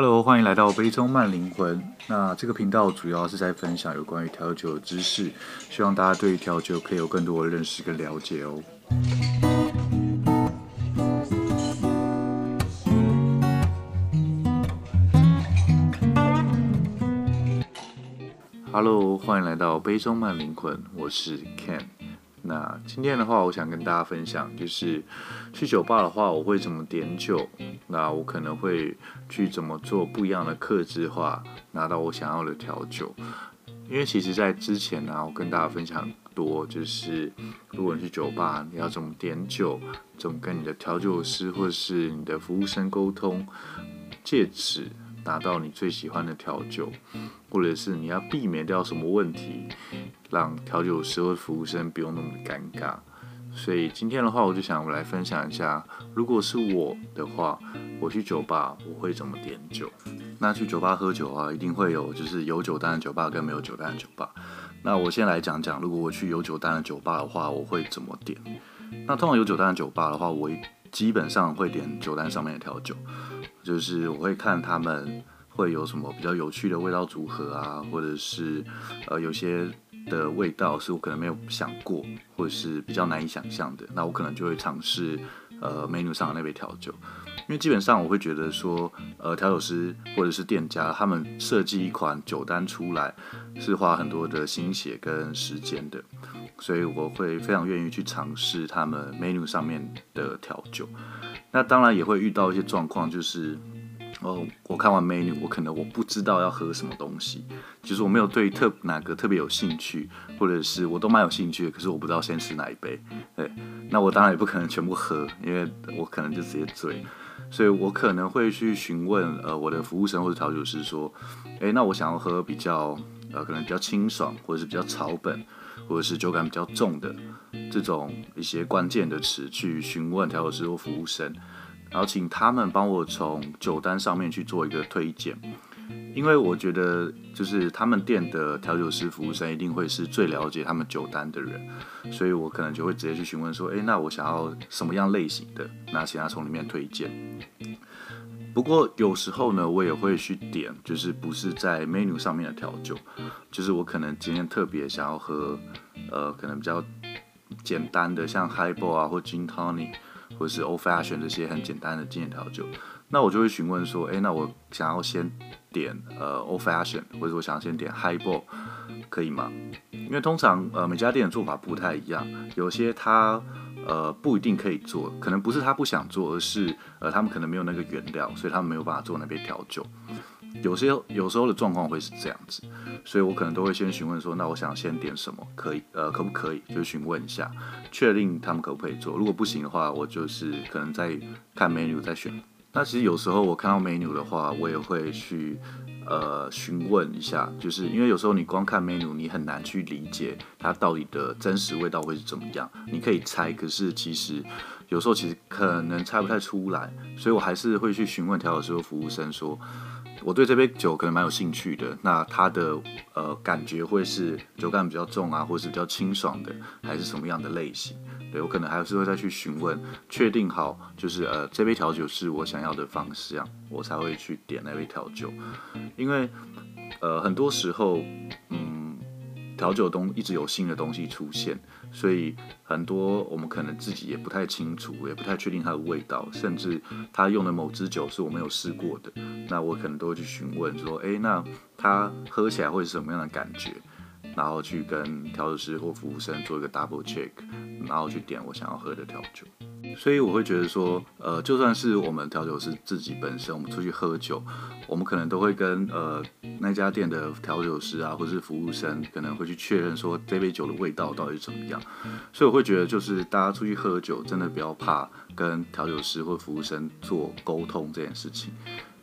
Hello，欢迎来到杯中慢灵魂。那这个频道主要是在分享有关于调酒的知识，希望大家对于调酒可以有更多的认识跟了解哦。Hello，欢迎来到杯中慢灵魂，我是 Ken。那今天的话，我想跟大家分享，就是去酒吧的话，我会怎么点酒。那我可能会去怎么做不一样的客制化，拿到我想要的调酒。因为其实，在之前呢，我跟大家分享多，就是如果你去酒吧，你要怎么点酒，怎么跟你的调酒师或者是你的服务生沟通，借此拿到你最喜欢的调酒，或者是你要避免掉什么问题，让调酒师或服务生不用那么尴尬。所以今天的话，我就想我来分享一下，如果是我的话，我去酒吧我会怎么点酒。那去酒吧喝酒啊，一定会有就是有酒单的酒吧跟没有酒单的酒吧。那我先来讲讲，如果我去有酒单的酒吧的话，我会怎么点。那通常有酒单的酒吧的话，我基本上会点酒单上面的调酒，就是我会看他们会有什么比较有趣的味道组合啊，或者是呃有些。的味道是我可能没有想过，或者是比较难以想象的，那我可能就会尝试呃 menu 上的那杯调酒，因为基本上我会觉得说，呃调酒师或者是店家他们设计一款酒单出来是花很多的心血跟时间的，所以我会非常愿意去尝试他们 menu 上面的调酒，那当然也会遇到一些状况，就是。哦，我看完 menu，我可能我不知道要喝什么东西，就是我没有对特哪个特别有兴趣，或者是我都蛮有兴趣的，可是我不知道先吃哪一杯。对，那我当然也不可能全部喝，因为我可能就直接醉，所以我可能会去询问呃我的服务生或者调酒师说，诶，那我想要喝比较呃可能比较清爽，或者是比较草本，或者是酒感比较重的这种一些关键的词去询问调酒师或服务生。然后请他们帮我从酒单上面去做一个推荐，因为我觉得就是他们店的调酒师服务生一定会是最了解他们酒单的人，所以我可能就会直接去询问说，诶，那我想要什么样类型的？那请他从里面推荐。不过有时候呢，我也会去点，就是不是在 menu 上面的调酒，就是我可能今天特别想要喝，呃，可能比较简单的，像 Highball 啊或 Gin Tonic。或者是 Old Fashion 这些很简单的经典调酒，那我就会询问说，哎、那我想要先点呃 Old Fashion，或者我想要先点 Highball，可以吗？因为通常呃每家店的做法不太一样，有些他呃不一定可以做，可能不是他不想做，而是呃他们可能没有那个原料，所以他们没有办法做那杯调酒。有些有时候的状况会是这样子，所以我可能都会先询问说，那我想先点什么，可以，呃，可不可以？就询问一下，确定他们可不可以做。如果不行的话，我就是可能再看 menu 再选。那其实有时候我看到 menu 的话，我也会去呃询问一下，就是因为有时候你光看 menu，你很难去理解它到底的真实味道会是怎么样。你可以猜，可是其实有时候其实可能猜不太出来，所以我还是会去询问调酒师和服务生说。我对这杯酒可能蛮有兴趣的，那它的呃感觉会是酒感比较重啊，或是比较清爽的，还是什么样的类型？对，我可能还是会再去询问，确定好就是呃这杯调酒是我想要的方向，我才会去点那杯调酒。因为呃很多时候，调酒东一直有新的东西出现。所以很多我们可能自己也不太清楚，也不太确定它的味道，甚至他用的某支酒是我没有试过的，那我可能都会去询问说，诶，那它喝起来会是什么样的感觉？然后去跟调酒师或服务生做一个 double check，然后去点我想要喝的调酒。所以我会觉得说，呃，就算是我们调酒师自己本身，我们出去喝酒，我们可能都会跟呃那家店的调酒师啊，或是服务生，可能会去确认说这杯酒的味道到底是怎么样。所以我会觉得，就是大家出去喝酒，真的不要怕跟调酒师或服务生做沟通这件事情，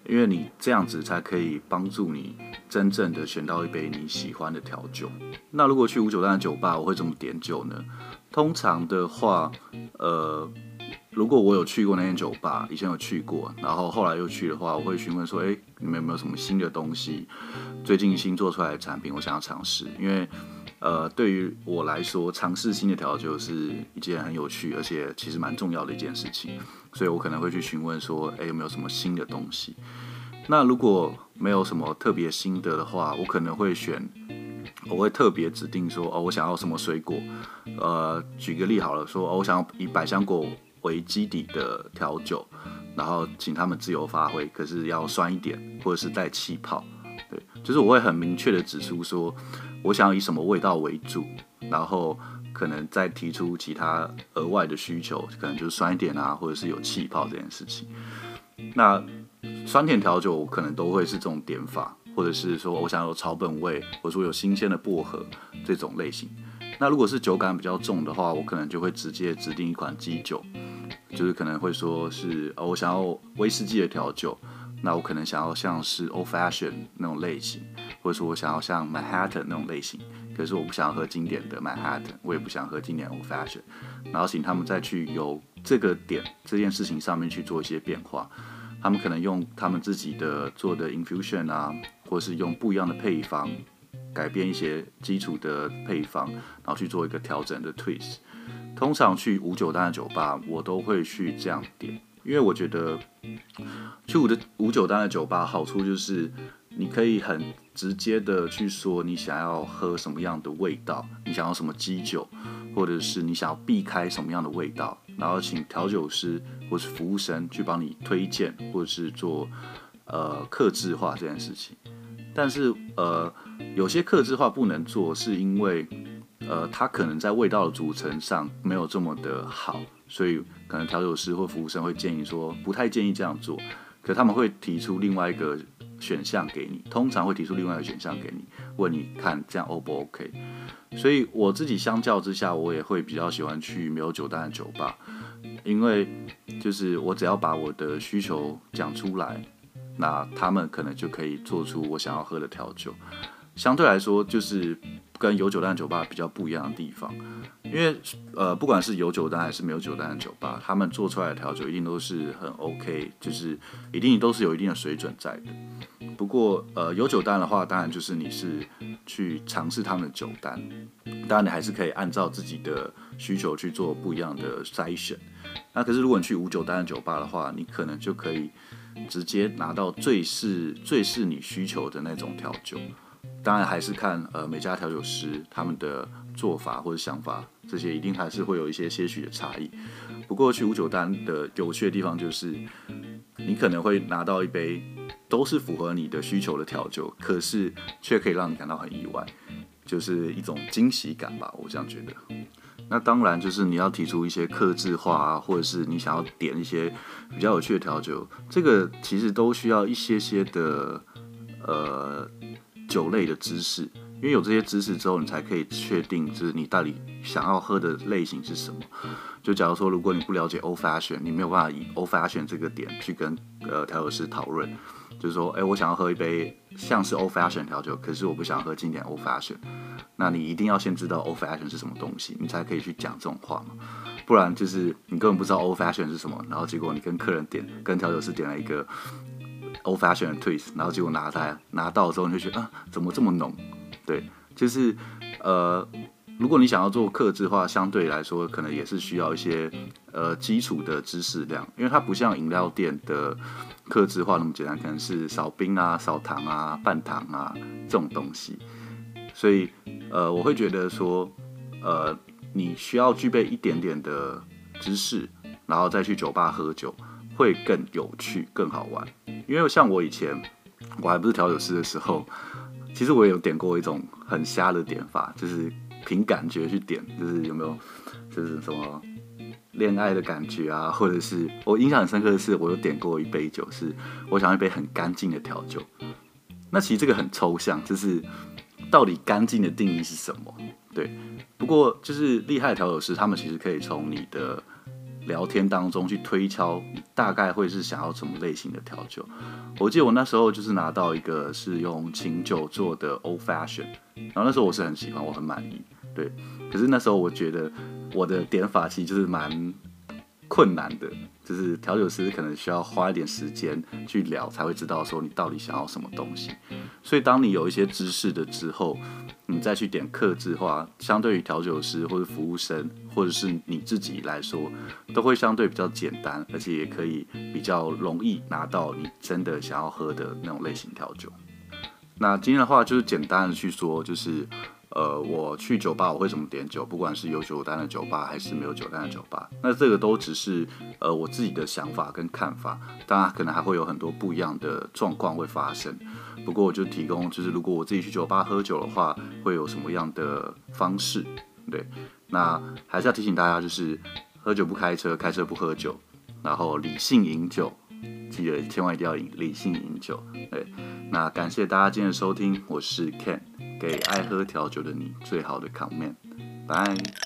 因为你这样子才可以帮助你真正的选到一杯你喜欢的调酒。那如果去无酒单的酒吧，我会怎么点酒呢？通常的话，呃，如果我有去过那间酒吧，以前有去过，然后后来又去的话，我会询问说，诶，你们有没有什么新的东西，最近新做出来的产品，我想要尝试。因为，呃，对于我来说，尝试新的调酒是一件很有趣，而且其实蛮重要的一件事情，所以我可能会去询问说，诶，有没有什么新的东西？那如果没有什么特别心得的话，我可能会选，我会特别指定说，哦，我想要什么水果。呃，举个例好了，说，哦，我想要以百香果为基底的调酒，然后请他们自由发挥，可是要酸一点，或者是带气泡。对，就是我会很明确的指出说，我想要以什么味道为主，然后可能再提出其他额外的需求，可能就是酸一点啊，或者是有气泡这件事情。那酸甜调酒可能都会是这种点法，或者是说我想有草本味，或者说有新鲜的薄荷这种类型。那如果是酒感比较重的话，我可能就会直接指定一款基酒，就是可能会说是哦，我想要威士忌的调酒，那我可能想要像是 Old Fashion 那种类型，或者说我想要像 Manhattan 那种类型，可是我不想要喝经典的 Manhattan，我也不想喝经典 Old Fashion，然后请他们再去由这个点这件事情上面去做一些变化。他们可能用他们自己的做的 infusion 啊，或是用不一样的配方，改变一些基础的配方，然后去做一个调整的 twist。通常去五九单的酒吧，我都会去这样点，因为我觉得去五的五九单的酒吧好处就是你可以很直接的去说你想要喝什么样的味道，你想要什么基酒，或者是你想要避开什么样的味道。然后请调酒师或是服务生去帮你推荐，或者是做呃客制化这件事情。但是呃有些客制化不能做，是因为呃它可能在味道的组成上没有这么的好，所以可能调酒师或服务生会建议说不太建议这样做。可他们会提出另外一个选项给你，通常会提出另外一个选项给你，问你看这样 O 不 OK？所以我自己相较之下，我也会比较喜欢去没有酒单的酒吧，因为就是我只要把我的需求讲出来，那他们可能就可以做出我想要喝的调酒。相对来说，就是跟有酒单酒吧比较不一样的地方，因为呃，不管是有酒单还是没有酒单的酒吧，他们做出来的调酒一定都是很 OK，就是一定都是有一定的水准在的。不过呃，有酒单的话，当然就是你是去尝试他们的酒单，当然你还是可以按照自己的需求去做不一样的筛选。那可是如果你去无酒单的酒吧的话，你可能就可以直接拿到最是最是你需求的那种调酒。当然还是看呃每家调酒师他们的做法或者想法，这些一定还是会有一些些许的差异。不过去五九单的有趣的地方就是，你可能会拿到一杯都是符合你的需求的调酒，可是却可以让你感到很意外，就是一种惊喜感吧，我这样觉得。那当然就是你要提出一些克制化啊，或者是你想要点一些比较有趣的调酒，这个其实都需要一些些的呃。酒类的知识，因为有这些知识之后，你才可以确定就是你到底想要喝的类型是什么。就假如说，如果你不了解 Old Fashion，你没有办法以 Old Fashion 这个点去跟呃调酒师讨论，就是说，哎，我想要喝一杯像是 Old Fashion 调酒，可是我不想要喝经典 Old Fashion。那你一定要先知道 Old Fashion 是什么东西，你才可以去讲这种话嘛。不然就是你根本不知道 Old Fashion 是什么，然后结果你跟客人点，跟调酒师点了一个。Old Fashion Twist，然后结果拿它拿到之后，你就觉得啊，怎么这么浓？对，就是呃，如果你想要做克制化，相对来说可能也是需要一些呃基础的知识量，因为它不像饮料店的克制化那么简单，可能是少冰啊、少糖啊、半糖啊这种东西，所以呃，我会觉得说呃，你需要具备一点点的知识，然后再去酒吧喝酒。会更有趣、更好玩，因为像我以前我还不是调酒师的时候，其实我也有点过一种很瞎的点法，就是凭感觉去点，就是有没有，就是什么恋爱的感觉啊，或者是我印象很深刻的是，我有点过一杯酒，是我想要一杯很干净的调酒。那其实这个很抽象，就是到底干净的定义是什么？对，不过就是厉害的调酒师，他们其实可以从你的。聊天当中去推敲，大概会是想要什么类型的调酒。我记得我那时候就是拿到一个是用琴酒做的 Old Fashion，然后那时候我是很喜欢，我很满意。对，可是那时候我觉得我的点法其实就是蛮困难的，就是调酒师可能需要花一点时间去聊，才会知道说你到底想要什么东西。所以当你有一些知识的之后，你再去点克制化，相对于调酒师或者服务生或者是你自己来说，都会相对比较简单，而且也可以比较容易拿到你真的想要喝的那种类型调酒。那今天的话就是简单的去说，就是。呃，我去酒吧我会怎么点酒？不管是有酒单的酒吧还是没有酒单的酒吧，那这个都只是呃我自己的想法跟看法，当然可能还会有很多不一样的状况会发生。不过我就提供，就是如果我自己去酒吧喝酒的话，会有什么样的方式？对，那还是要提醒大家，就是喝酒不开车，开车不喝酒，然后理性饮酒，记得千万一定要理理性饮酒。对，那感谢大家今天的收听，我是 Ken。给爱喝调酒的你最好的 comment，拜。